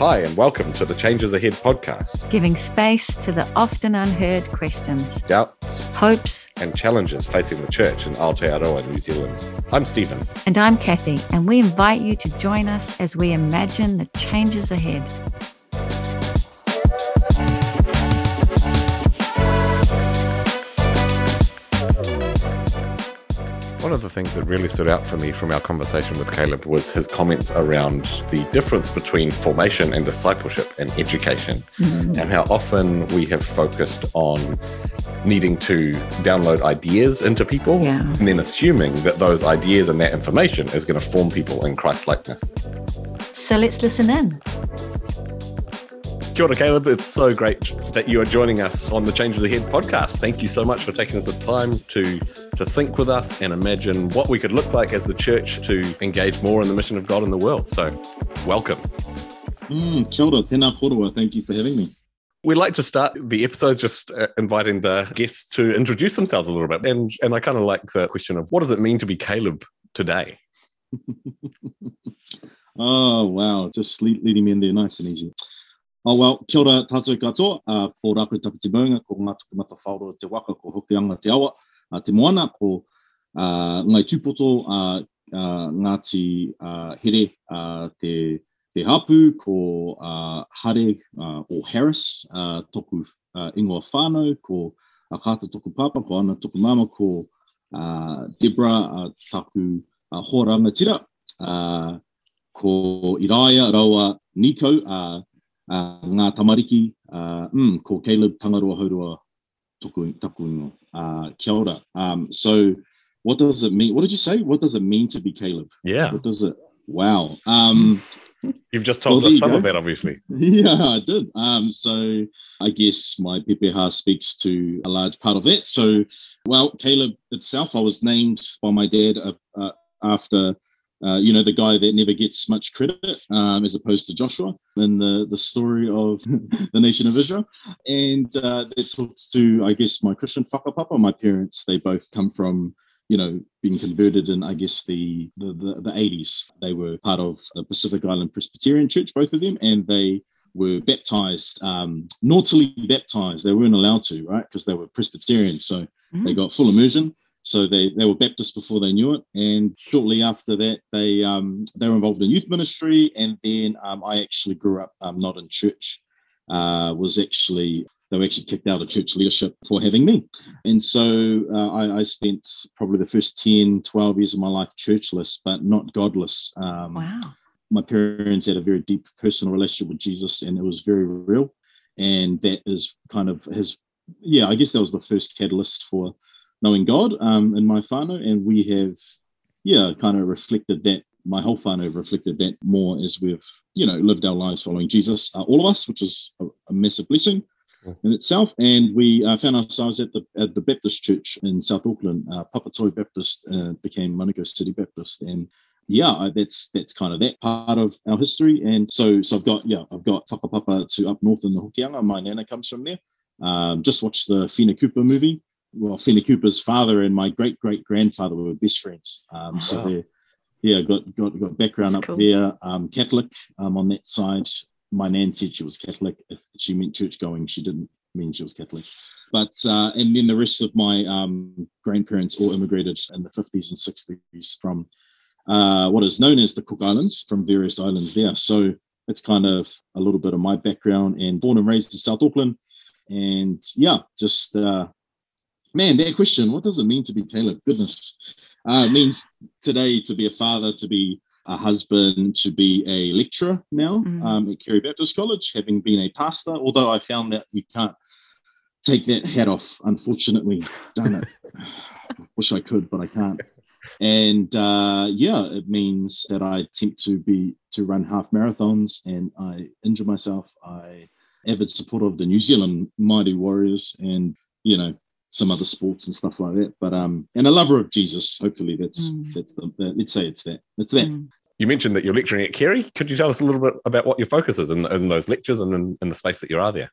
Hi, and welcome to the Changes Ahead podcast. Giving space to the often unheard questions, doubts, hopes, and challenges facing the church in Aotearoa, New Zealand. I'm Stephen. And I'm Kathy, and we invite you to join us as we imagine the changes ahead. One of the things that really stood out for me from our conversation with Caleb was his comments around the difference between formation and discipleship and education, mm-hmm. and how often we have focused on needing to download ideas into people yeah. and then assuming that those ideas and that information is going to form people in Christ likeness. So let's listen in. Kia ora, Caleb. It's so great that you are joining us on the Changes Ahead podcast. Thank you so much for taking us the time to, to think with us and imagine what we could look like as the church to engage more in the mission of God in the world. So, welcome. Mm, kia ora, tēnā korua. Thank you for having me. We'd like to start the episode just uh, inviting the guests to introduce themselves a little bit. And, and I kind of like the question of what does it mean to be Caleb today? oh, wow. Just leading me in there nice and easy. Oh, well, kia ora tātou katoa, uh, ko rapu tapiti maunga, ko ngā tukumata whaoro te waka, ko hokianga te awa, uh, te moana, ko uh, ngai tūpoto, uh, uh, Ngāti uh, here, uh, te, te hapu, ko uh, Hare uh, o Harris, uh, toku uh, ingoa whānau, ko uh, kāta toku papa, ko ana toku mama, ko uh, Debra, uh, taku uh, horanga tira, uh, ko Iraia, Raua, Nico, uh, uh, ngā tamariki, uh, mm, ko Caleb Tangaroa Haurua Toku, taku ingo. Uh, kia ora. Um, so what does it mean? What did you say? What does it mean to be Caleb? Yeah. What does it? Wow. Um, You've just told well, us some of that, obviously. Yeah, I did. Um, so I guess my pepeha speaks to a large part of that. So, well, Caleb itself, I was named by my dad uh, uh, after uh, you know, the guy that never gets much credit, um, as opposed to Joshua in the, the story of the nation of Israel. And uh, it talks to, I guess, my Christian whakapapa. My parents, they both come from, you know, being converted in, I guess, the, the, the, the 80s. They were part of the Pacific Island Presbyterian Church, both of them, and they were baptized, um, naughtily baptized. They weren't allowed to, right? Because they were Presbyterian. So mm. they got full immersion so they, they were Baptists before they knew it, and shortly after that, they um, they were involved in youth ministry. And then um, I actually grew up um, not in church. Uh, was actually they were actually kicked out of church leadership for having me. And so uh, I, I, spent probably the first 10, 12 years of my life churchless, but not godless. Um, wow. My parents had a very deep personal relationship with Jesus, and it was very real. And that is kind of his, yeah, I guess that was the first catalyst for knowing God um, in my whānau, and we have, yeah, kind of reflected that. My whole whānau have reflected that more as we've, you know, lived our lives following Jesus, uh, all of us, which is a, a massive blessing in itself. And we uh, found ourselves at the at the Baptist Church in South Auckland. Uh, Papatoetoe Baptist uh, became Manukau City Baptist, and yeah, that's that's kind of that part of our history. And so, so I've got yeah, I've got whakapapa to up north in the Hokianga. My nana comes from there. Um, just watched the Whina Cooper movie well, Whina Cooper's father and my great great grandfather were best friends. Um, wow. So they yeah, got got got background That's up cool. there. Um, Catholic um, on that side. My nan said she was Catholic. If she meant church going, she didn't mean she was Catholic. But uh, and then the rest of my um, grandparents all immigrated in the 50s and 60s from uh, what is known as the Cook Islands, from various islands there. So it's kind of a little bit of my background and born and raised in South Auckland. And yeah, just uh, man, that question, what does it mean to be Caleb? Goodness. Uh, it means today to be a father, to be a husband, to be a lecturer now mm-hmm. um, at Carey Baptist College, having been a pastor, although I found that you can't take that hat off, unfortunately. Done it. Wish I could, but I can't. And uh, yeah, it means that I attempt to be to run half marathons and I injure myself. I avid supporter of the New Zealand Mighty Warriors and you know some other sports and stuff like that. But um, and a lover of Jesus. Hopefully, that's mm. that's the, the, let's say it's that. It's that. Mm. You mentioned that you're lecturing at Carey. Could you tell us a little bit about what your focus is in, in those lectures and in, in the space that you are there?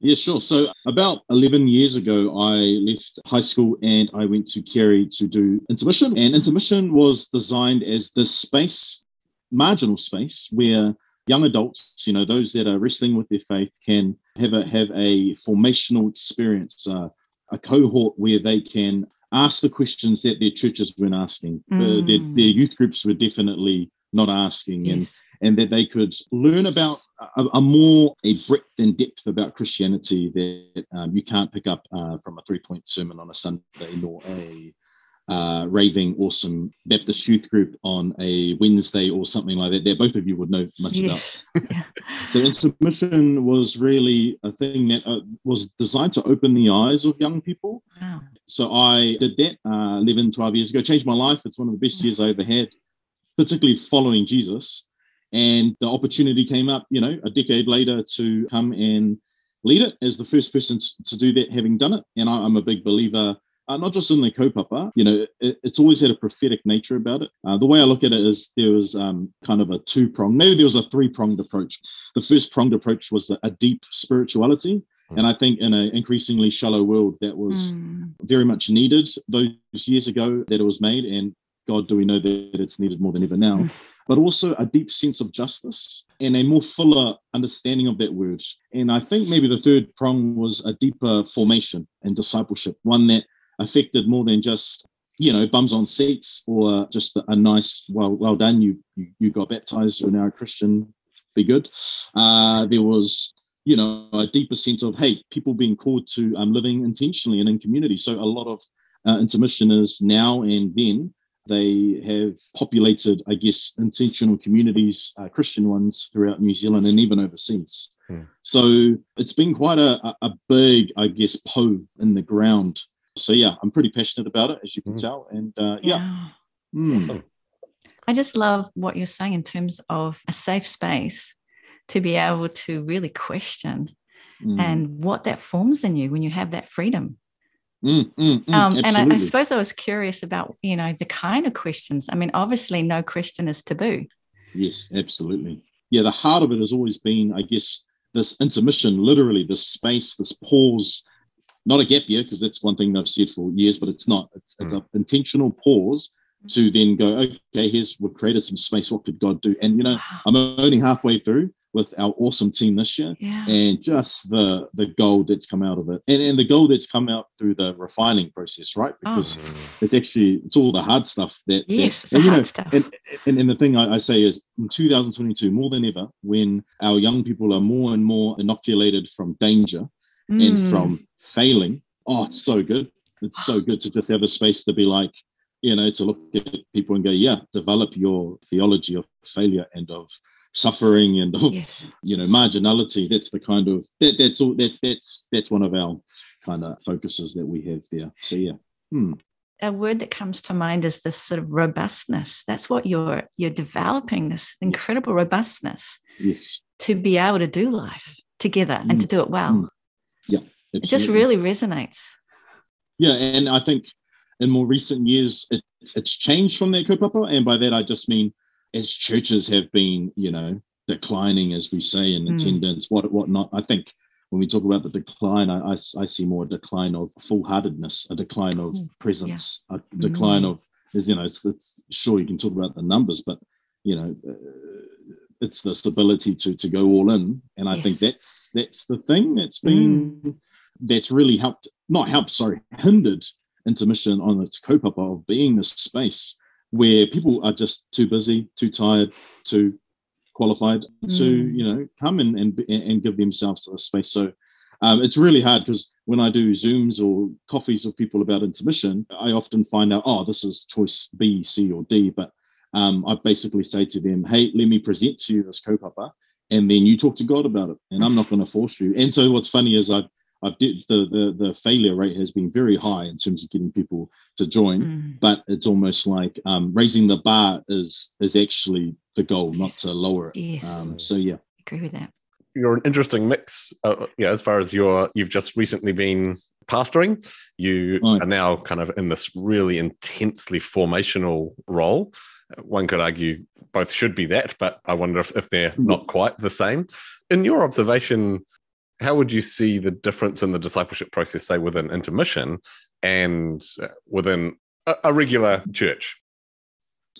Yeah, sure. So about 11 years ago, I left high school and I went to Carey to do intermission. And intermission was designed as this space, marginal space, where young adults, you know, those that are wrestling with their faith, can have a have a formational experience, uh, a cohort where they can ask the questions that their churches weren't asking. Mm. Uh, their, their, youth groups were definitely not asking, yes. and and that they could learn about a, a, more a breadth and depth about Christianity that um, you can't pick up uh, from a three point sermon on a Sunday nor a uh, raving awesome Baptist youth group on a Wednesday or something like that. That both of you would know much yes. about. Yeah. so, Intermission was really a thing that uh, was designed to open the eyes of young people. Wow. So, I did that uh, 11, 12 years ago, changed my life. It's one of the best years I ever had, particularly following Jesus. And the opportunity came up, you know, a decade later to come and lead it as the first person to do that, having done it. And I, I'm a big believer uh, not just in the kaupapa, you know, it, it's always had a prophetic nature about it. Uh, the way I look at it is there was um, kind of a two pronged, maybe there was a three pronged approach. The first pronged approach was a, a deep spirituality. Mm. And I think in an increasingly shallow world, that was mm. very much needed those years ago that it was made. And God, do we know that it's needed more than ever now? but also a deep sense of justice and a more fuller understanding of that word. And I think maybe the third prong was a deeper formation and discipleship, one that affected more than just you know bums on seats or just a nice well well done you you, you got baptized you're now a christian be good. Uh, there was you know a deeper sense of hey people being called to um, living intentionally and in community. So a lot of uh, intermissioners now and then they have populated i guess intentional communities uh, christian ones throughout new zealand and even overseas. Hmm. so it's been quite a, a big i guess hoe in the ground so yeah, I'm pretty passionate about it, as you can mm. tell. And uh, yeah. yeah. Mm. I just love what you're saying in terms of a safe space to be able to really question mm. and what that forms in you when you have that freedom. Mm, mm, mm, um, and I, I, suppose I was curious about, you know, the kind of questions. I mean, obviously, no question is taboo. Yes, absolutely. Yeah, the heart of it has always been, I guess, this intermission, literally, this space, this pause not a gap year because that's one thing I've said for years, but it's not. It's, it's mm. an intentional pause to then go, okay, here's we've created some space. What could God do? And you know, I'm only halfway through with our awesome team this year, yeah. and just the the gold that's come out of it, and and the gold that's come out through the refining process, right? Oh. Because oh. it's actually it's all the hard stuff that yes, that, and, you know, stuff. And, and, and the thing I, I say is in 2022, more than ever, when our young people are more and more inoculated from danger mm. and from failing, oh, it's so good. It's so good to just have a space to be like, you know, to look at people and go, yeah, develop your theology of failure and of suffering and of yes. you know marginality. That's the kind of that that's all that that's that's one of our kind of focuses that we have there. So yeah. Hmm. A word that comes to mind is this sort of robustness. That's what you're you're developing this incredible yes. robustness. Yes. To be able to do life together mm. and to do it well. Mm. Absolutely. It just really resonates. Yeah, and I think in more recent years it, it's changed from that kaupapa, and by that I just mean as churches have been, you know, declining as we say in mm. attendance, what what not. I think when we talk about the decline, I, I, I see more a decline of full-heartedness, a decline of presence, yeah. a decline mm. of is you know it's, it's sure you can talk about the numbers, but you know. Uh, it's this ability to to go all in and i yes. think that's that's the thing that's been mm that's really helped, not helped, sorry, hindered intermission on its kaupapa of being this space where people are just too busy, too tired, too qualified mm. to, you know, come in and, and give themselves a space. So um, it's really hard because when I do Zooms or coffees with people about intermission, I often find out, oh, this is choice B, C, or D. But um, I basically say to them, hey, let me present to you this kaupapa, and then you talk to God about it. And I'm not going to force you. And so what's funny is I've I've did, the, the the failure rate has been very high in terms of getting people to join, mm. but it's almost like um, raising the bar is is actually the goal, yes. not to lower it. Yes. Um, so yeah, I agree with that. You're an interesting mix. Uh, yeah, as far as your you've just recently been pastoring, you oh. are now kind of in this really intensely formational role. One could argue both should be that, but I wonder if, if they're mm. not quite the same. In your observation, how would you see the difference in the discipleship process, say within intermission and uh, within a, a regular church?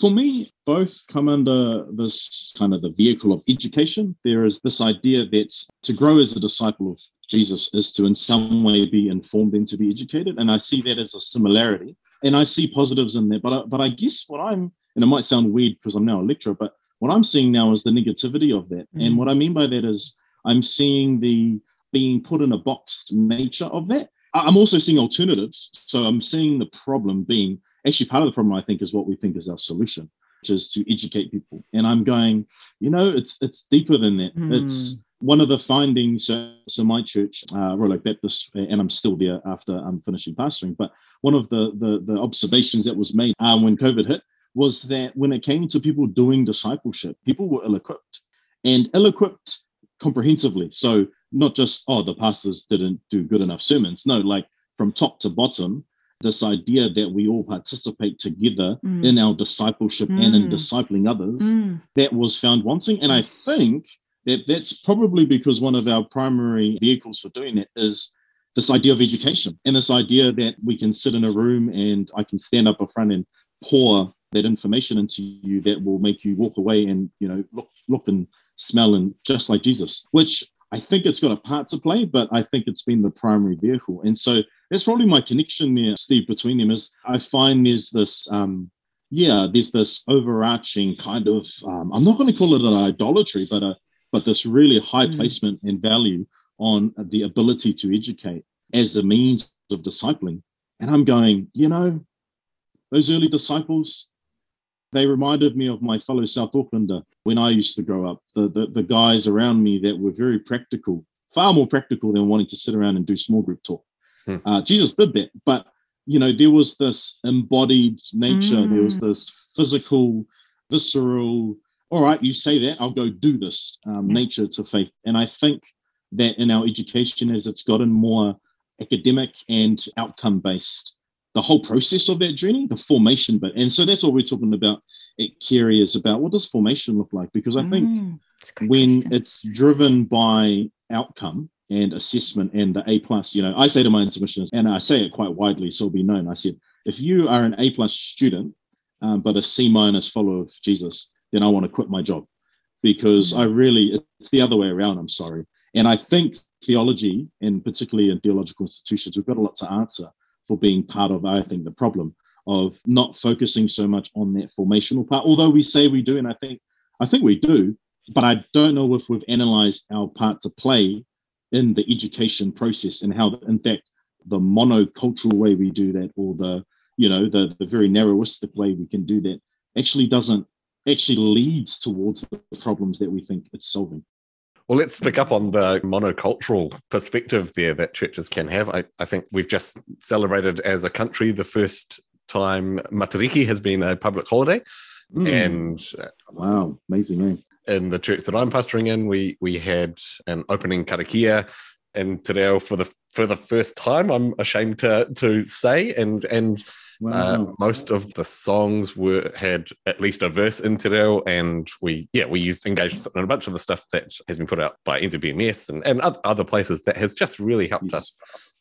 For me, both come under this kind of the vehicle of education. There is this idea that to grow as a disciple of Jesus is to in some way be informed and to be educated. And I see that as a similarity. And I see positives in that. But I, but I guess what I'm, and it might sound weird because I'm now a lecturer, but what I'm seeing now is the negativity of that. Mm. And what I mean by that is I'm seeing the being put in a boxed nature of that. I'm also seeing alternatives. So I'm seeing the problem being actually part of the problem, I think, is what we think is our solution, which is to educate people. And I'm going, you know, it's it's deeper than that. Mm. It's one of the findings. So, so my church, uh, Royal Oak Baptist, and I'm still there after I'm finishing pastoring. But one of the the, the observations that was made uh, when COVID hit was that when it came to people doing discipleship, people were ill-equipped and ill-equipped comprehensively. So not just oh the pastors didn't do good enough sermons. No, like from top to bottom, this idea that we all participate together mm. in our discipleship mm. and in mm. discipling others mm. that was found wanting and i think that that's probably because one of our primary vehicles for doing that is this idea of education and this idea that we can sit in a room and i can stand up in front and pour that information into you that will make you walk away and you know look look and smell and just like jesus which I think it's got a part to play, but I think it's been the primary vehicle. And so that's probably my connection there, Steve, between them is I find there's this, um, yeah, there's this overarching kind of, um, I'm not going to call it an idolatry, but a, but this really high mm. placement and value on the ability to educate as a means of discipling. And I'm going, you know, those early disciples, they reminded me of my fellow South Aucklander when I used to grow up. The, the, the guys around me that were very practical, far more practical than wanting to sit around and do small group talk. Hmm. Uh, Jesus did that, but you know there was this embodied nature. Mm. There was mm. this physical, visceral. All right, you say that, I'll go do this. Um, Nature to faith, and I think that in our education, as it's gotten more academic and outcome based, the whole process of that journey, the formation bit. And so that's what we're talking about at Carey is about what does formation look like? Because I think mm, when question. it's driven by outcome and assessment and the A plus, you know, I say to my intermissionists, and I say it quite widely so it'll be known. I said, if you are an A plus student, um, but a C minus follower of Jesus, then I want to quit my job because mm. I really, it's the other way around. I'm sorry. And I think theology, and particularly in theological institutions, we've got a lot to answer for being part of, I think, the problem of not focusing so much on that formational part. Although we say we do, and I think I think we do, but I don't know if we've analyzed our part to play in the education process and how, in fact, the monocultural way we do that, or the you know the the very narrowistic way we can do that, actually doesn't actually leads towards the problems that we think it's solving. Well, let's pick up on the monocultural perspective there that churches can have. I, I think we've just celebrated as a country the first time Matariki has been a public holiday. Mm. And uh, wow, amazing name. In the church that I'm pastoring in, we we had an opening karakia in Te Reo for the for the first time. I'm ashamed to to say, and and Wow. Uh, most of the songs were had at least a verse in Te Reo, and we yeah we used engaged in a bunch of the stuff that has been put out by NZBMS and, and other places that has just really helped yes. us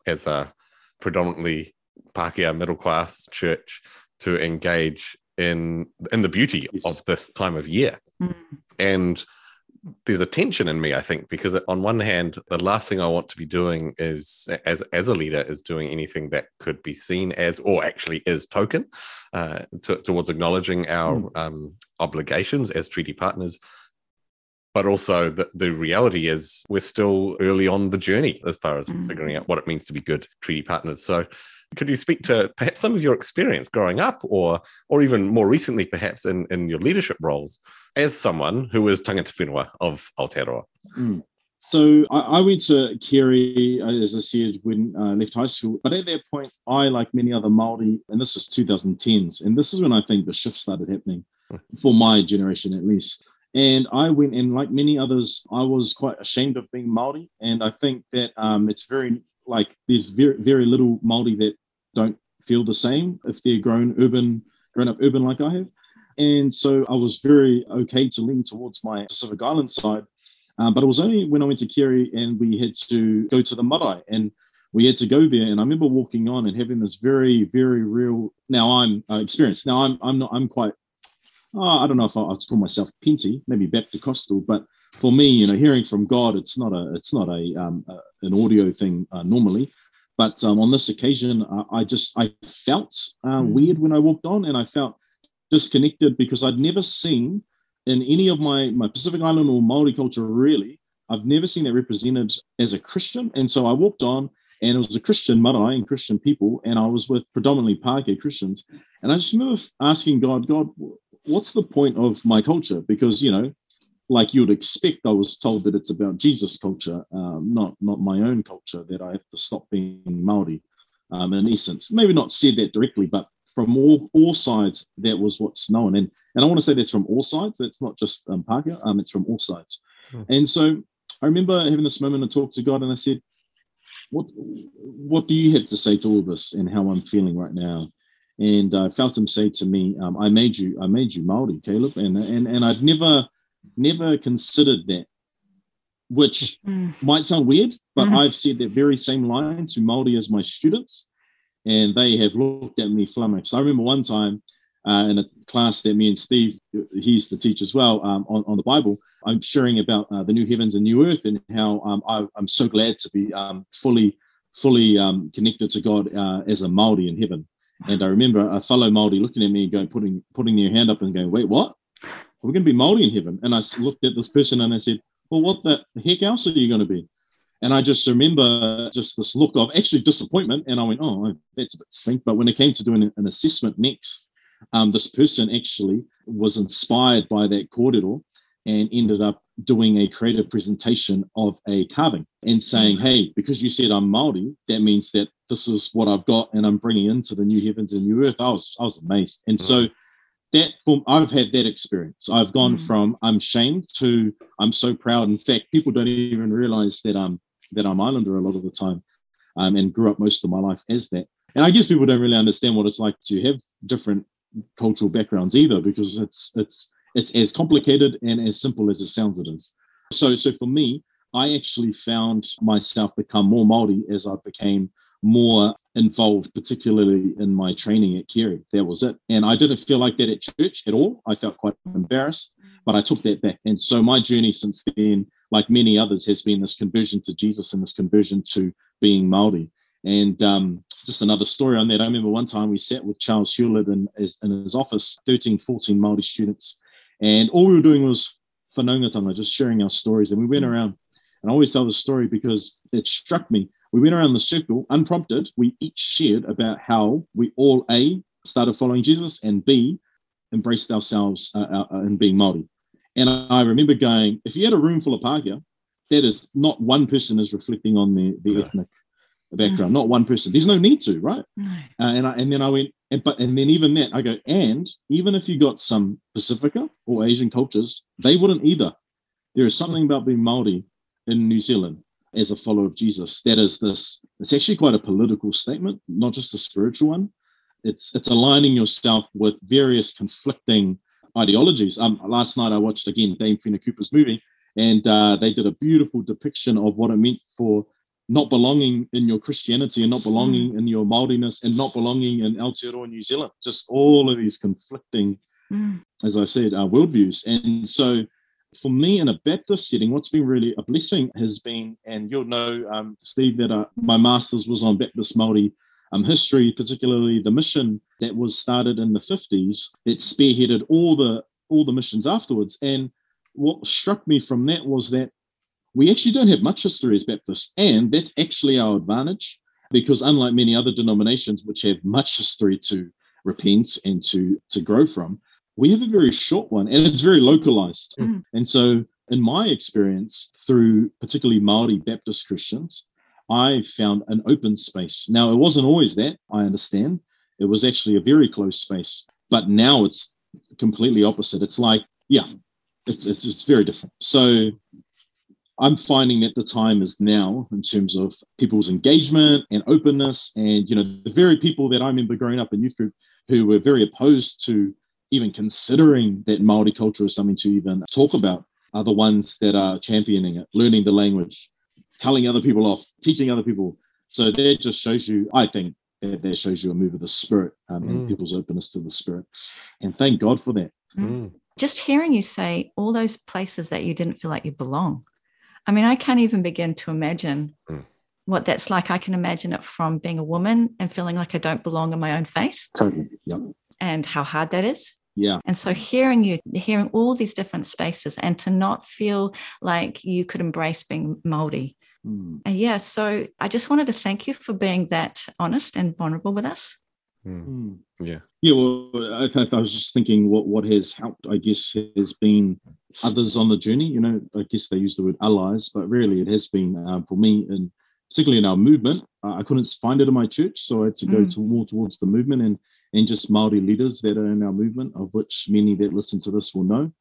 as a predominantly Pākehā middle class church to engage in in the beauty yes. of this time of year. Mm. And there's a tension in me, I think, because on one hand, the last thing I want to be doing is, as as a leader, is doing anything that could be seen as, or actually is token, uh, to, towards acknowledging our mm. um, obligations as treaty partners. But also, the, the reality is we're still early on the journey as far as mm. figuring out what it means to be good treaty partners. So, could you speak to perhaps some of your experience growing up, or or even more recently, perhaps in, in your leadership roles, as someone who is tangata whenua of Aotearoa? Mm. So I, I, went to Carey, uh, as I said, when I uh, left high school. But at that point, I, like many other Māori, and this is 2010s, and this is when I think the shift started happening hmm. for my generation at least. And I went, and like many others, I was quite ashamed of being Māori. And I think that um, it's very like there's very very little Maori that don't feel the same if they're grown urban, grown up urban like I have. And so I was very okay to lean towards my Pacific Island side. Um, but it was only when I went to Carey and we had to go to the marae and we had to go there. And I remember walking on and having this very, very real. Now I'm uh, experienced. Now I'm I'm not I'm quite oh, I don't know if I, I'd call myself Penty, maybe Baptist but for me, you know, hearing from God, it's not a it's not a, um, a an audio thing uh, normally. But um, on this occasion, uh, I just I felt uh, mm. weird when I walked on, and I felt disconnected because I'd never seen in any of my my Pacific Island or Maori culture really. I've never seen that represented as a Christian, and so I walked on, and it was a Christian marae and Christian people, and I was with predominantly Pākehā Christians, and I just remember asking God, God, what's the point of my culture? Because you know, like you would expect, I was told that it's about Jesus culture, um, not not my own culture. That I have to stop being Maori, um, in essence. Maybe not said that directly, but from all, all sides, that was what's known. And and I want to say that's from all sides. That's not just um, Pākehā, um, it's from all sides. Hmm. And so I remember having this moment and talk to God, and I said, "What what do you have to say to all this, and how I'm feeling right now?" And I felt him say to me, um, "I made you, I made you Maori, Caleb," and and and I'd never never considered that, which mm. might sound weird, but mm. I've said that very same line to Māori as my students, and they have looked at me flummoxed. I remember one time uh, in a class that me and Steve, he's the teacher as well um, on, on the Bible, I'm sharing about uh, the new heavens and new earth and how um, I, am so glad to be um, fully fully um, connected to God uh, as a Māori in heaven. And I remember a fellow Māori looking at me going, putting putting their hand up and going, wait, what? we're going to be Maori in heaven. And I looked at this person and I said, well, what the heck else are you going to be? And I just remember just this look of actually disappointment. And I went, oh, that's a bit stink. But when it came to doing an assessment next, um, this person actually was inspired by that kōrero and ended up doing a creative presentation of a carving and saying, hey, because you said I'm Maori, that means that this is what I've got and I'm bringing into the new heavens and new earth. I was, I was amazed. And so that for I've had that experience. I've gone mm. from I'm shamed to I'm so proud. In fact, people don't even realize that I'm that I'm Islander a lot of the time, um, and grew up most of my life as that. And I guess people don't really understand what it's like to have different cultural backgrounds either, because it's it's it's as complicated and as simple as it sounds. It is. So so for me, I actually found myself become more Maori as I became more involved, particularly in my training at Carey. That was it. And I didn't feel like that at church at all. I felt quite embarrassed, but I took that back. And so my journey since then, like many others, has been this conversion to Jesus and this conversion to being Maori. And um, just another story on that. I remember one time we sat with Charles Hewlett in, in his office, 13, 14 Maori students, and all we were doing was whanaungatanga, just sharing our stories. And we went around, and I always tell the story because it struck me we went around the circle unprompted. We each shared about how we all A, started following Jesus, and B, embraced ourselves uh, uh, uh in being Māori. And I remember going, if you had a room full of Pākehā, that is not one person is reflecting on the, the ethnic background, not one person. There's no need to, right? Uh, and I, and then I went, and but and then even that, I go, and even if you got some Pacifica or Asian cultures, they wouldn't either. There is something about being Māori in New Zealand as a follower of Jesus. That is this, it's actually quite a political statement, not just a spiritual one. It's it's aligning yourself with various conflicting ideologies. Um, last night I watched again Dame Whina Cooper's movie, and uh, they did a beautiful depiction of what it meant for not belonging in your Christianity and not belonging mm. in your Māoriness and not belonging in Aotearoa New Zealand. Just all of these conflicting, mm. as I said, uh, worldviews. And so for me in a Baptist setting, what's been really a blessing has been, and you'll know, um, Steve, that uh, my master's was on Baptist Māori um, history, particularly the mission that was started in the 50s that spearheaded all the all the missions afterwards. And what struck me from that was that we actually don't have much history as Baptists, and that's actually our advantage because unlike many other denominations which have much history to repent and to to grow from, we have a very short one and it's very localized. Mm. And so, in my experience, through particularly Maori Baptist Christians, I found an open space. Now, it wasn't always that, I understand. It was actually a very close space, but now it's completely opposite. It's like, yeah, it's, it's, it's very different. So, I'm finding that the time is now in terms of people's engagement and openness. And, you know, the very people that I remember growing up in youth group who were very opposed to even considering that Maori culture is something to even talk about are the ones that are championing it, learning the language, telling other people off, teaching other people. So that just shows you, I think, that, that shows you a move of the spirit um, mm. and people's openness to the spirit. And thank God for that. Mm. Just hearing you say all those places that you didn't feel like you belong. I mean, I can't even begin to imagine Mm. what that's like. I can imagine it from being a woman and feeling like I don't belong in my own faith Totally. Yeah. and how hard that is. Yeah. And so hearing you, hearing all these different spaces and to not feel like you could embrace being Māori. Mm. And yeah, so I just wanted to thank you for being that honest and vulnerable with us. Mm. Yeah. Yeah, well, I, th- I was just thinking what what has helped, I guess, has been others on the journey. You know, I guess they use the word allies, but really it has been um, for me, and particularly in our movement. Uh, I couldn't find it in my church, so I had to go Mm. to more towards the movement and and just Maori leaders that are in our movement, of which many that listen to this will know,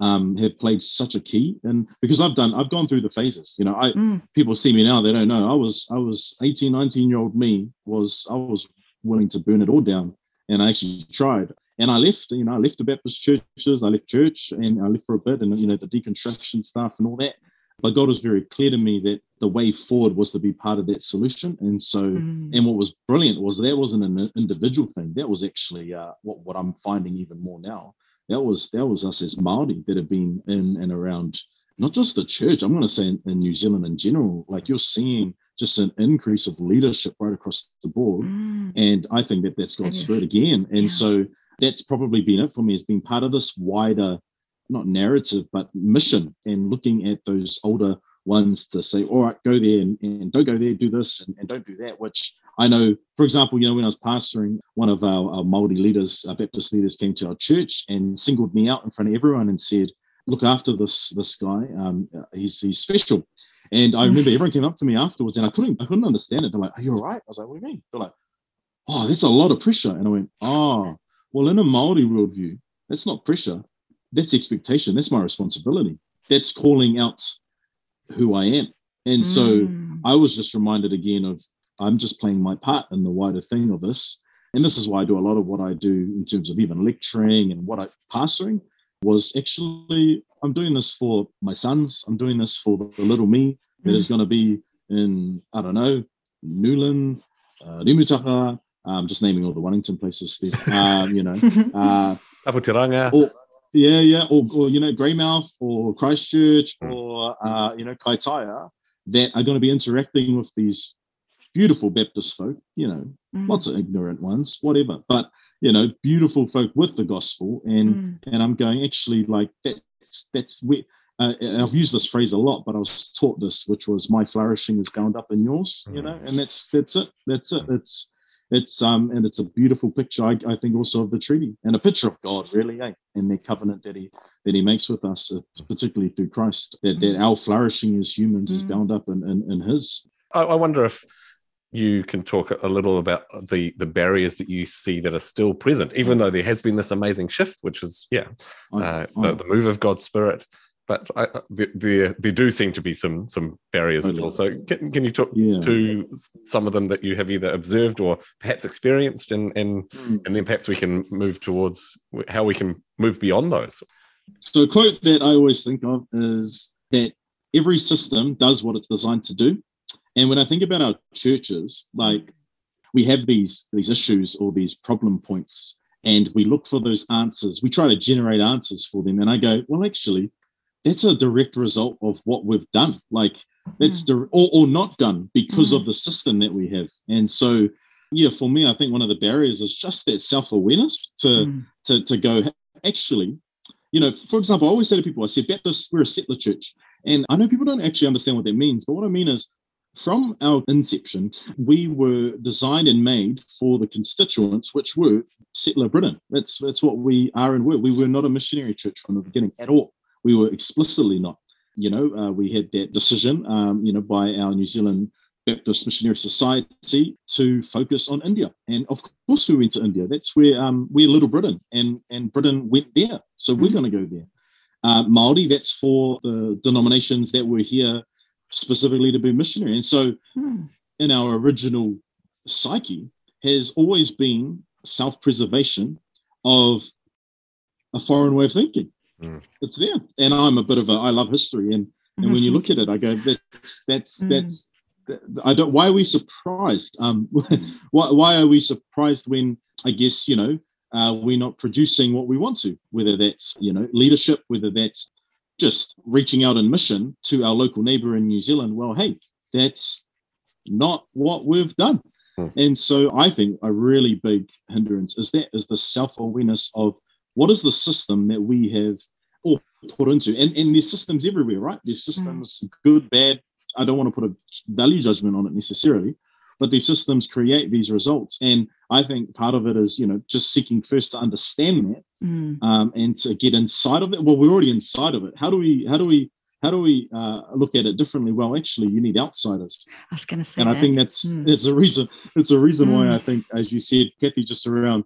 um, have played such a key. And because I've done, I've gone through the phases. You know, I Mm, people see me now, they don't know. I was I was 18, 19 year old me was I was willing to burn it all down. And I actually tried. And I left, you know, I left the Baptist churches, I left church and I left for a bit and you know, the deconstruction stuff and all that. But God was very clear to me that the way forward was to be part of that solution. And so mm, and what was brilliant was that wasn't an individual thing. That was actually uh, what, what I'm finding even more now. That was that was us as Maori that have been in and around not just the church. I'm going to say in, in New Zealand in general. Like you're seeing just an increase of leadership right across the board, mm. and I think that that's God's It spirit again. And Yeah. so that's probably been it for me. Has been part of this wider, not narrative, but mission, and looking at those older ones to say, all right, go there and, and don't go there, do this and, and don't do that, which I know, for example, you know, when I was pastoring, one of our, our Māori leaders, our Baptist leaders came to our church and singled me out in front of everyone and said, look after this this guy. Um, he's, he's special. And I remember everyone came up to me afterwards and I couldn't I couldn't understand it. They're like, are you all right? I was like, what do you mean? They're like, oh, that's a lot of pressure. And I went, oh, well, in a Māori worldview, that's not pressure. That's expectation. That's my responsibility. That's calling out who I am. And so Mm. I was just reminded again of I'm just playing my part in the wider thing of this. And this is why I do a lot of what I do in terms of even lecturing and what I pastoring was actually I'm doing this for my sons. I'm doing this for the little me that is going to be in, I don't know, Newland, uh, Rimutaka, um, just naming all the Wellington places, Steve. Um, you know, uh, Apotiranga. or yeah, yeah, or, or you know, Greymouth or Christchurch Mm. or uh, you know, Kaitaia that are going to be interacting with these beautiful Baptist folk, you know, Mm, lots of ignorant ones, whatever, but you know, beautiful folk with the gospel, and mm, and I'm going actually like that's that's where. Uh, I've used this phrase a lot, but I was taught this, which was "my flourishing is bound up in yours," you know, and that's that's it. That's it. It's it's um and it's a beautiful picture. I, I think also of the treaty and a picture of God, really, eh? and the covenant that he that he makes with us, uh, particularly through Christ. That, that our flourishing as humans is Mm. bound up in in, in His. I, I wonder if you can talk a little about the the barriers that you see that are still present, even though there has been this amazing shift, which is yeah, uh, the, the move of God's Spirit. But I, I- there, there there do seem to be some some barriers Totally. still. So can, can you talk yeah. to some of them that you have either observed or perhaps experienced, and and Mm. and then perhaps we can move towards how we can move beyond those. So a quote that I always think of is that every system does what it's designed to do. And when I think about our churches, like we have these these issues or these problem points, and we look for those answers. We try to generate answers for them. And I go, well, actually, that's a direct result of what we've done. Like that's di- or, or not done because of the system that we have. And so, yeah, for me, I think one of the barriers is just that self-awareness to mm, to, to go, actually, you know, for example, I always say to people, I say, Baptist, we're a settler church. And I know people don't actually understand what that means, but what I mean is from our inception, we were designed and made for the constituents, which were settler Britain. That's, that's what we are and were. We were not a missionary church from the beginning at all. We were explicitly not. You know, uh, we had that decision, um, you know, by our New Zealand Baptist Missionary Society to focus on India. And of course, we went to India. That's where um, we're Little Britain, and and Britain went there. So we're Mhm. going to go there. Uh, Maori, that's for the denominations that were here specifically to be missionary. And so, mm, in our original psyche, has always been self-preservation of a foreign way of thinking. Mm. It's there, and I'm a bit of a. I love history, and and when you look at it, I go, that's that's Mm. that's. I don't. Why are we surprised? Um, why why are we surprised when I guess you know uh, we're not producing what we want to, whether that's you know leadership, whether that's just reaching out in mission to our local neighbor in New Zealand. Well, hey, that's not what we've done. Hmm. And so I think a really big hindrance is that is the self-awareness of what is the system that we have all put into. And, and there's systems everywhere, right? There's hmm. systems, good, bad. I don't want to put a value judgment on it necessarily, but these systems create these results. And I think part of it is, you know, just seeking first to understand that mm. um, and to get inside of it. Well, we're already inside of it. How do we, how do we, how do we uh, look at it differently? Well, actually, you need outsiders. I was going to say, and that. I think that's mm. it's a reason. It's a reason mm. why I think, as you said, Kathy, just around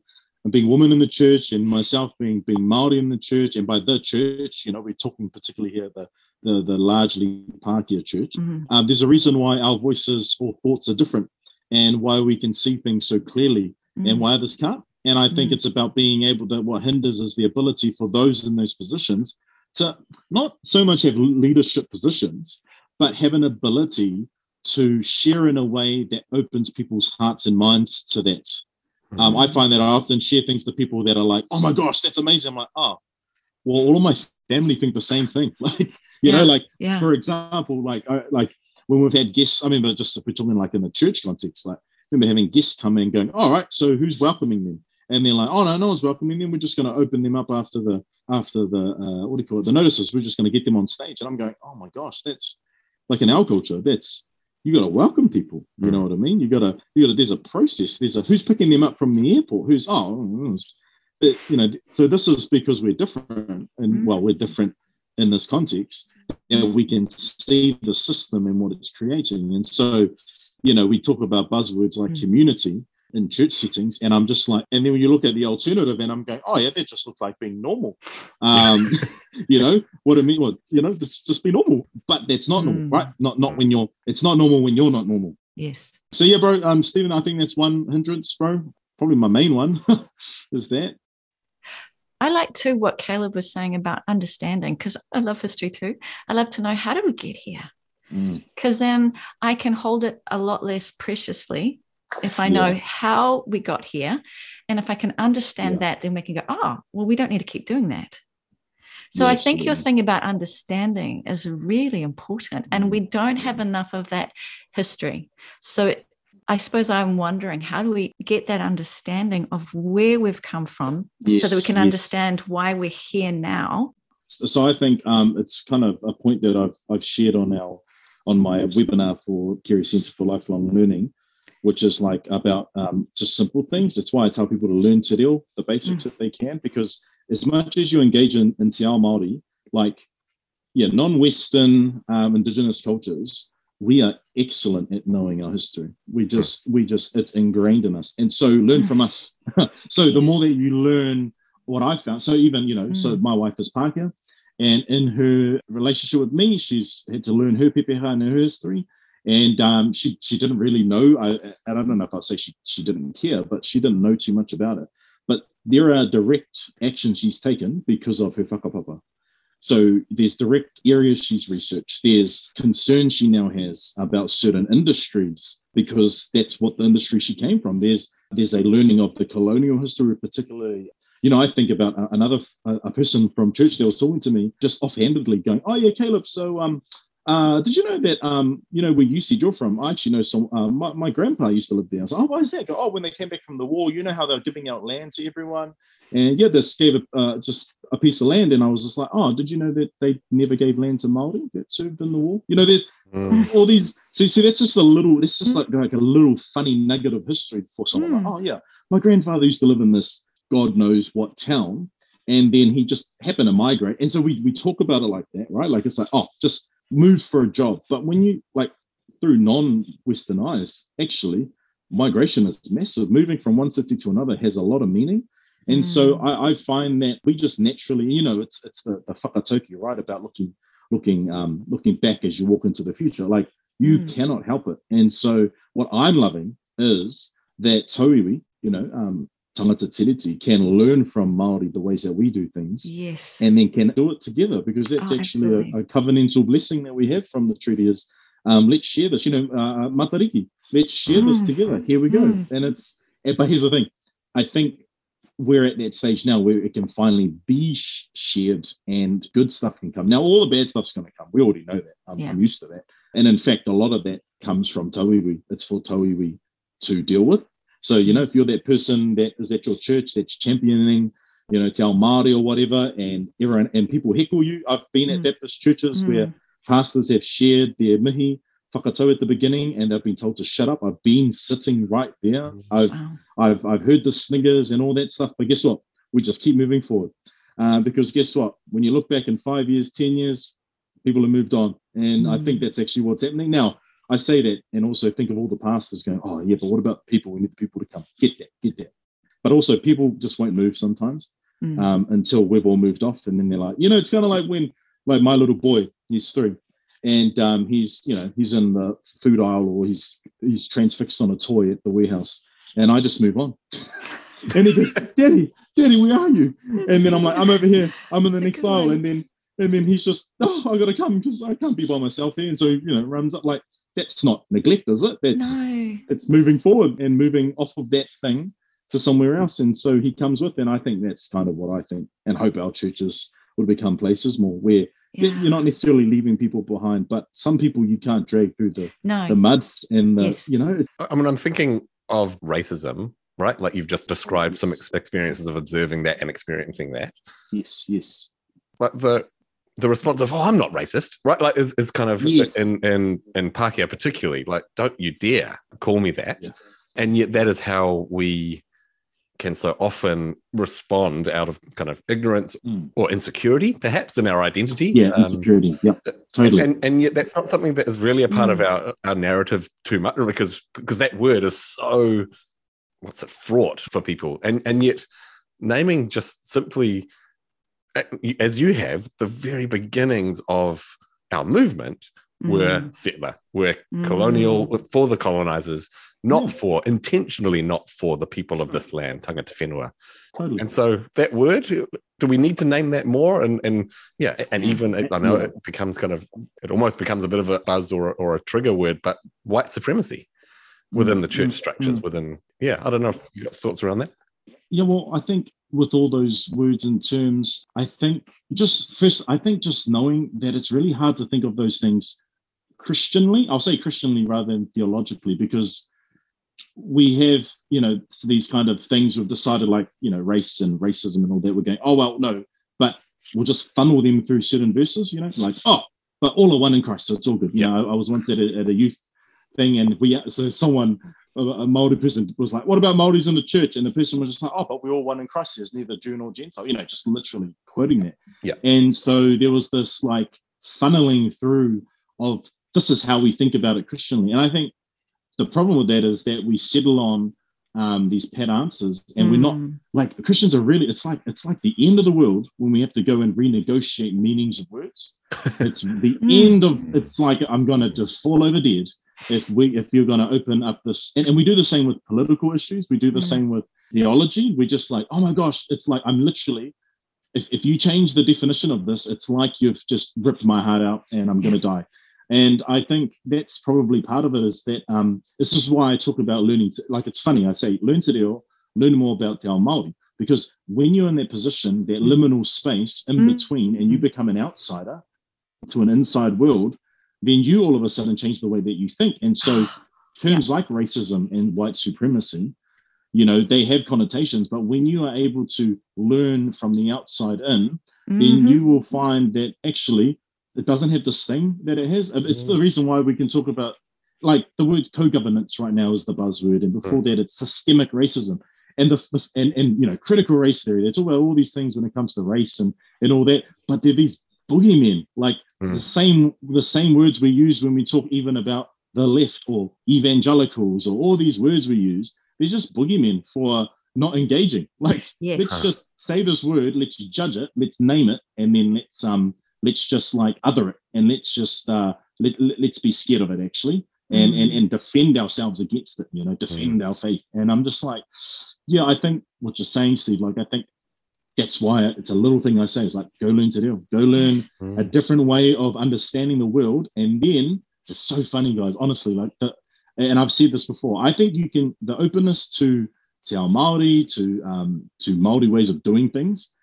being woman in the church and myself being being Maori in the church, and by the church, you know, we're talking particularly here the the, the largely Pākehā church. Mm-hmm. Uh, there's a reason why our voices or thoughts are different, and why we can see things so clearly, mm-hmm. and why others can't. And I think mm-hmm. it's about being able to. What hinders is the ability for those in those positions to not so much have leadership positions, but have an ability to share in a way that opens people's hearts and minds to that. Mm-hmm. Um, I find that I often share things to people that are like, "Oh my gosh, that's amazing!" I'm like, "Oh, well, all of my family think the same thing." like, you yeah, know, like yeah. for example, like I, like when we've had guests. I remember just if we're talking like in the church context, like I remember having guests come in going, "All right, so who's welcoming them?" And they're like, "Oh no, no one's welcoming them. We're just going to open them up after the after the uh, what do you call it the notices we're just going to get them on stage and i'm going oh my gosh that's like in our culture that's you got to welcome people you mm. know what i mean you got to you got to there's a process there's a who's picking them up from the airport who's oh but, you know so this is because we're different and mm. well we're different in this context and we can see the system and what it's creating and so you know we talk about buzzwords like mm. community in church settings. And I'm just like, and then when you look at the alternative, and I'm going, oh yeah, that just looks like being normal. Um, you know what I mean? Well, you know, just just be normal, but that's not normal, mm. right? Not not when you're. It's not normal when you're not normal. Yes. So yeah, bro. Um, Stephen, I think that's one hindrance, bro. Probably my main one is that. I like too what Caleb was saying about understanding because I love history too. I love to know how did we get here because mm. then I can hold it a lot less preciously if I know yeah. how we got here, and if I can understand yeah. that, then we can go, oh, well, we don't need to keep doing that. So yes, I think yeah. your thing about understanding is really important, and we don't have enough of that history. So I suppose I'm wondering how do we get that understanding of where we've come from yes, so that we can yes. understand why we're here now? So I think um, it's kind of a point that I've, I've shared on our on my webinar for Carey Centre for Lifelong Learning which is like about um, just simple things. It's why I tell people to learn te reo, the basics mm. if they can, because as much as you engage in, in te ao Māori, like, yeah, non-Western um, indigenous cultures, we are excellent at knowing our history. We just, we just, it's ingrained in us. And so learn from us. so the more that you learn what I found, so even, you know, mm. so my wife is Pākehā, and in her relationship with me, she's had to learn her pepeha and her history and um, she she didn't really know. I, I don't know if I'll say she she didn't care, but she didn't know too much about it. But there are direct actions she's taken because of her whakapapa. So there's direct areas she's researched. There's concerns she now has about certain industries because that's what the industry she came from. There's there's a learning of the colonial history, particularly. You know, I think about another a person from church that was talking to me just offhandedly, going, "Oh yeah, Caleb. So um, uh, did you know that um, you know where you said you're from? I actually know some. Uh, my, my grandpa used to live there. I was like, oh, why is that? Go, oh, when they came back from the war, you know how they were giving out land to everyone, and yeah, they gave a, uh, just a piece of land, and I was just like, oh, did you know that they never gave land to Maori that served in the war? You know, there's mm. all these. See, see, that's just a little. It's just like like a little funny nugget of history for someone. Mm. Like, oh yeah, my grandfather used to live in this God knows what town, and then he just happened to migrate, and so we we talk about it like that, right? Like it's like, oh, just move for a job. But when you like through non-Western eyes, actually, migration is massive. Moving from one city to another has a lot of meaning. And mm. so I, I, find that we just naturally, you know, it's it's the, the whakatauki, right? About looking looking um looking back as you walk into the future. Like you mm. cannot help it. And so what I'm loving is that tauiwi, you know, um, tangata tiriti can learn from Maori the ways that we do things. Yes. And then can do it together because that's oh, actually a, a, covenantal blessing that we have from the treaty is um, let's share this, you know, uh, uh matariki, let's share mm. this together. Here we go. Mm. And it's, but here's the thing. I think we're at that stage now where it can finally be sh- shared and good stuff can come. Now, all the bad stuff's going to come. We already know that. I'm, yeah. I'm, used to that. And in fact, a lot of that comes from Tauiwi. It's for Tauiwi to deal with. So, you know, if you're that person that is at your church that's championing, you know, Te Ao Māori or whatever, and everyone and people heckle you. I've been mm. at Baptist churches mm. where pastors have shared their mihi whakatau at the beginning and they've been told to shut up. I've been sitting right there. Mm. I've wow. I've I've heard the sniggers and all that stuff. But guess what? We just keep moving forward. Uh, because guess what? When you look back in five years, ten years, people have moved on. And mm. I think mm. that's actually what's happening. Now, I say that and also think of all the pastors going, oh, yeah, but what about people? We need the people to come. Get that, get that. But also, people just won't move sometimes mm. um, until we've all moved off. And then they're like, you know, it's kind of like when, like my little boy, he's three, and um, he's, you know, he's in the food aisle or he's he's transfixed on a toy at the warehouse, and I just move on. and he goes, Daddy, Daddy, where are you? And then I'm like, I'm over here. I'm in the next aisle. And then and then he's just, oh, I gotta come because I can't be by myself here. And so you know, runs up like that's not neglect, is it? That's no. it's moving forward and moving off of that thing to somewhere else. And so he comes with, and I think that's kind of what I think and hope our churches would become places more where yeah. you're not necessarily leaving people behind, but some people you can't drag through the no. the mud and the, yes. you know. I mean, I'm thinking of racism, right? Like you've just described yes. some experiences of observing that and experiencing that. Yes, yes. Like the the response of "Oh, I'm not racist," right? Like is, is kind of yes. in in in Pākehā particularly like, "Don't you dare call me that," yeah. and yet that is how we can so often respond out of kind of ignorance mm. or insecurity, perhaps in our identity. Yeah, um, insecurity. Yeah, totally. And, and yet that's not something that is really a part mm. of our, our narrative too much because because that word is so what's it fraught for people, and and yet naming just simply as you have the very beginnings of our movement were mm. settler, were mm. colonial for the colonizers, not yeah. for intentionally not for the people of this land, tangata whenua. Totally. And so that word, do we need to name that more? And and yeah, and even I know it becomes kind of it almost becomes a bit of a buzz or or a trigger word, but white supremacy within the church mm. structures, mm. within yeah, I don't know if you got thoughts around that. Yeah, well, I think with all those words and terms, I think just first, I think just knowing that it's really hard to think of those things Christianly. I'll say Christianly rather than theologically, because we have, you know, these kind of things we've decided, like, you know, race and racism and all that. We're going, oh, well, no, but we'll just funnel them through certain verses, you know, like, oh, but all are one in Christ, so it's all good. You yeah. know, I, I was once at a, at a youth thing, and we so someone a Maori person was like, "What about Maoris in the church?" And the person was just like, "Oh, but we're all one in Christ. There's neither Jew nor Gentile." You know, just literally quoting that. Yeah. And so there was this like funneling through of this is how we think about it Christianly, and I think the problem with that is that we settle on um, these pet answers, and mm. we're not mm. like Christians are really. It's like it's like the end of the world when we have to go and renegotiate meanings of words. It's the mm. end of. It's like I'm going to just fall over dead if we if you're going to open up this and, and, we do the same with political issues we do the mm. same with theology we just like oh my gosh it's like i'm literally if, if you change the definition of this it's like you've just ripped my heart out and i'm going to die and i think that's probably part of it is that um this is why i talk about learning to, like it's funny i say learn Te Reo learn more about te ao Māori because when you're in that position that liminal space in mm. between and you become an outsider to an inside world then you all of a sudden change the way that you think. And so terms yeah. like racism and white supremacy, you know, they have connotations, but when you are able to learn from the outside in, mm-hmm. then you will find that actually it doesn't have the sting that it has. It's the mm. reason why we can talk about like the word co-governance right now is the buzzword, and before mm. that it's systemic racism. And the, the and, and you know critical race theory. They talk about all these things when it comes to race and and all that, but they're these boogeymen. Like mm. the same the same words we use when we talk even about the left or evangelicals or all these words we use. They're just boogeymen for not engaging. Like yes. let's just say this word, let's judge it, let's name it, and then let's um let's just like other it and let's just uh let, let, us be scared of it actually and, mm. and and defend ourselves against it, you know, defend mm. our faith. And I'm just like, yeah, I think what you're saying, Steve, like I think that's why it's a little thing I say. It's like go learn Te Reo, go learn mm. a different way of understanding the world, and then it's so funny, guys. Honestly, like, the, and I've said this before. I think you can the openness to to Ao Māori to um, to Māori ways of doing things,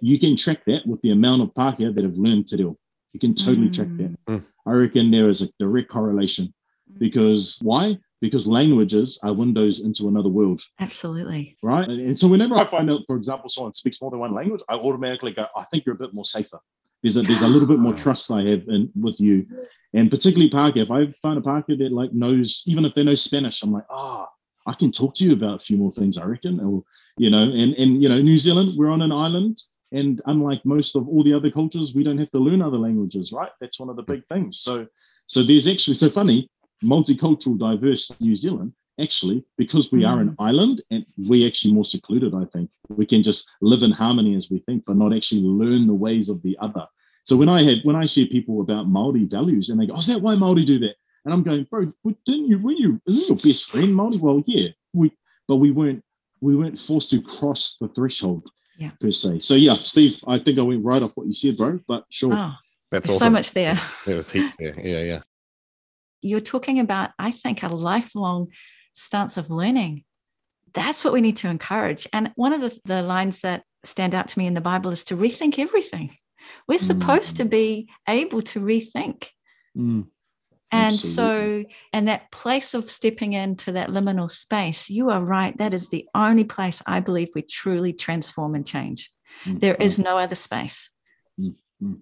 you can track that with the amount of Pākehā that have learned Te Reo. You can totally mm. track that. Mm. I reckon there is a direct correlation mm. because why? Because languages are windows into another world. Absolutely. Right. And so whenever I find out, for example, someone speaks more than one language, I automatically go, I think you're a bit more safer. There's a there's a little bit more trust I have in with you. And particularly Pākehā, if I find a Pākehā that like knows, even if they know Spanish, I'm like, ah, oh, I can talk to you about a few more things, I reckon. Or, you know, and and you know, New Zealand, we're on an island. And unlike most of all the other cultures, we don't have to learn other languages, right? That's one of the big things. So, so there's actually so funny, multicultural, diverse New Zealand. Actually, because we mm. are an mm. island and we actually more secluded, I think we can just live in harmony as we think, but not actually learn the ways of the other. So when I had when I share people about Maori values, and they go, "Oh, is that why Maori do that?" And I'm going, "Bro, didn't you? Were you? Isn't your best friend Maori?" Well, yeah, we, but we weren't we weren't forced to cross the threshold yeah. per se. So yeah, Steve, I think I went right off what you said, bro. But sure, oh, that's awesome. so much there. There was heaps there. Yeah, yeah. You're talking about, I think, a lifelong stance of learning. That's what we need to encourage. And one of the, the lines that stand out to me in the Bible is to rethink everything. We're supposed mm. to be able to rethink. Mm. And Absolutely. so, and that place of stepping into that liminal space, you are right. That is the only place I believe we truly transform and change. Mm-hmm. There is no other space. Mm-hmm.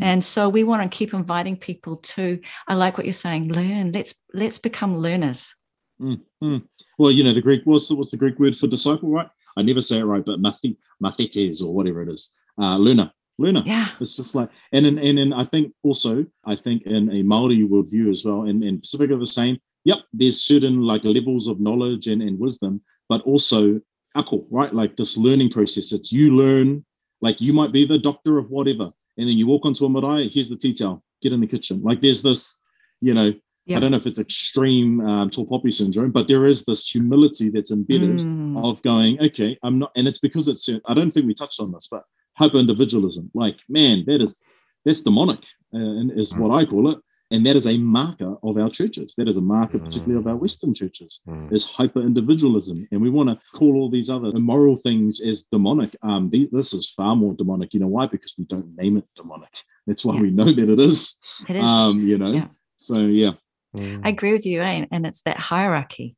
And so we want to keep inviting people to, I like what you're saying, learn. Let's let's become learners. Mm-hmm. Well, you know, the Greek what's the, what's the Greek word for disciple, right? I never say it right, but mathetes or whatever it is. Uh, learner learner. Yeah. It's just like, and in, and in, I think also, I think in a Maori worldview as well, and, and Pacific are the same. Yep, there's certain like levels of knowledge and, and wisdom, but also ako, right? Like this learning process. It's you learn, like you might be the doctor of whatever, and then you walk onto a marae, here's the tea towel, get in the kitchen. Like there's this, you know, I don't know if it's extreme um, tall poppy syndrome, but there is this humility that's embedded mm. of going, okay, I'm not, and it's because it's, I don't think we touched on this, but hyper individualism. Like, man, that is that's demonic, uh, and is mm. what I call it. And that is a marker of our churches. That is a marker, mm. particularly of our Western churches, mm. is hyper individualism. And we want to call all these other immoral things as demonic. Um, this is far more demonic. You know why? Because we don't name it demonic. That's why yeah. we know that it is. It is. Um, you know. Yeah. So yeah. I agree with you, eh? and it's that hierarchy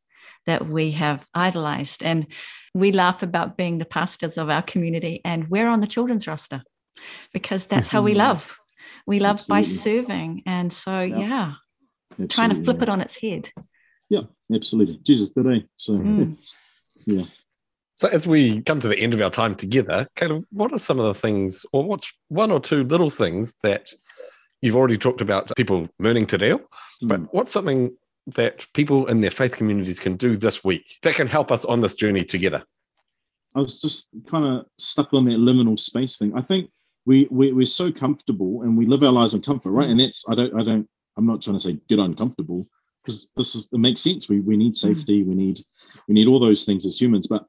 that we have idolized. And we laugh about being the pastors of our community, and we're on the children's roster because that's how we mm-hmm. love. We love absolutely. by serving. And so, yeah, yeah trying to flip it on its head. Yeah, absolutely. Jesus today. So, mm. yeah. So, as we come to the end of our time together, Caleb, what are some of the things, or what's one or two little things that you've already talked about people learning to do, but what's something that people in their faith communities can do this week that can help us on this journey together? I was just kind of stuck on that liminal space thing. I think we, we we're so comfortable and we live our lives in comfort, right? And that's I don't I don't I'm not trying to say get uncomfortable because this is it makes sense. We we need mm. safety, we need we need all those things as humans. But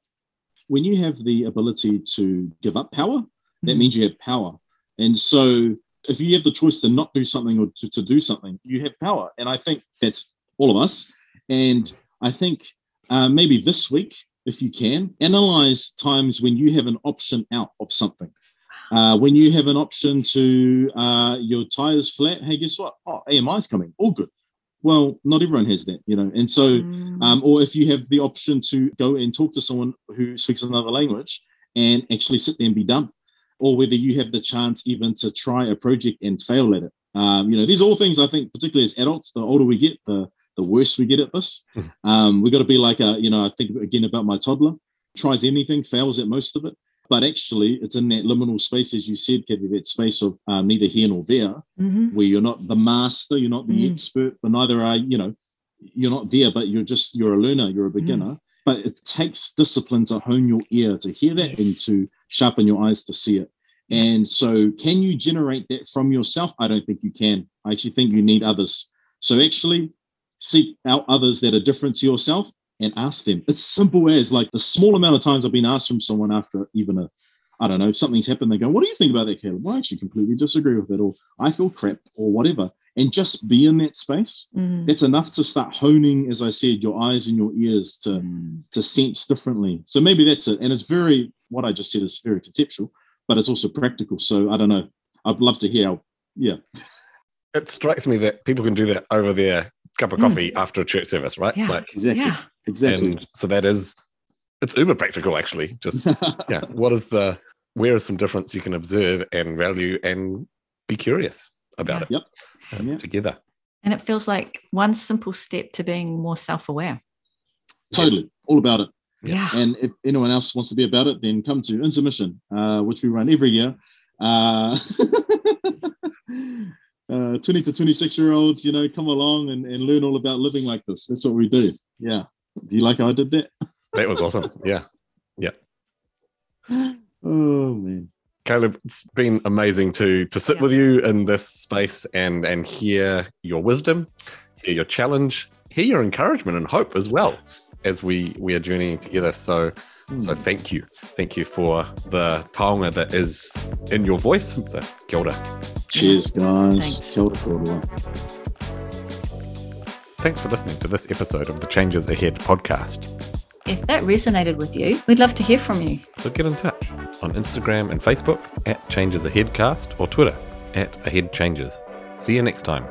when you have the ability to give up power, that mm. means you have power. And so if you have the choice to not do something or to, to do something, you have power. And I think that's all of us. And I think uh, maybe this week, if you can, analyze times when you have an option out of something. Uh, when you have an option to uh, your tires flat, hey, guess what? Oh, AMI is coming. All good. Well, not everyone has that, you know. And so, mm. um, or if you have the option to go and talk to someone who speaks another language and actually sit there and be done, or whether you have the chance even to try a project and fail at it. Um, you know, these are all things I think, particularly as adults, the older we get, the the worse we get at this. Hmm. Um, we've got to be like a, you know, I think again about my toddler, tries anything, fails at most of it. But actually, it's in that liminal space, as you said, Kathy, that space of um, neither here nor there, mm-hmm. where you're not the master, you're not the mm. expert, but neither are, you know, you're not there, but you're just, you're a learner, you're a beginner. Mm. But it takes discipline to hone your ear to hear that yes. and to sharpen your eyes to see it. And so, can you generate that from yourself? I don't think you can. I actually think you need others. So, actually, seek out others that are different to yourself and ask them. It's simple as like the small amount of times I've been asked from someone after even a, I don't know, something's happened. They go, "What do you think about that, Caleb?" Well, I actually completely disagree with it, or I feel crap, or whatever. and just be in that space. Mm. That's enough to start honing, as I said, your eyes and your ears to Mm. to sense differently. So maybe that's it. And it's very what I just said is very conceptual, but it's also practical. So I don't know. I'd love to hear. How, yeah, It strikes me that people can do that over their cup of Mm. coffee after a church service, right? Yeah. Like, exactly, Yeah. exactly. and so that is, it's uber practical actually. Just yeah, what is the where is some difference you can observe and value and be curious about it Yep. uh, Yeah. together. And it feels like one simple step to being more self aware. totally, all about it. Yeah. And if anyone else wants to be about it, then come to Intermission, uh, which we run every year. Uh, uh, 20 to 26 year olds, you know, come along and, and learn all about living like this. That's what we do. Yeah. Do you like how I did that? That was awesome. Yeah. Yeah. Oh, man. Caleb, it's been amazing to to sit Yeah. with you in this space and and hear your wisdom, hear your challenge, hear your encouragement and hope as well as we we are journeying together. So so Hmm. thank you, thank you for the taonga that is in your voice. So kia ora. Cheers, guys. Thanks. Kia ora, kia ora. Thanks for listening to this episode of the Changes Ahead podcast. If that resonated with you, we'd love to hear from you. So get in touch on Instagram and Facebook at Changes Ahead Cast or Twitter at Ahead Changes. See you next time.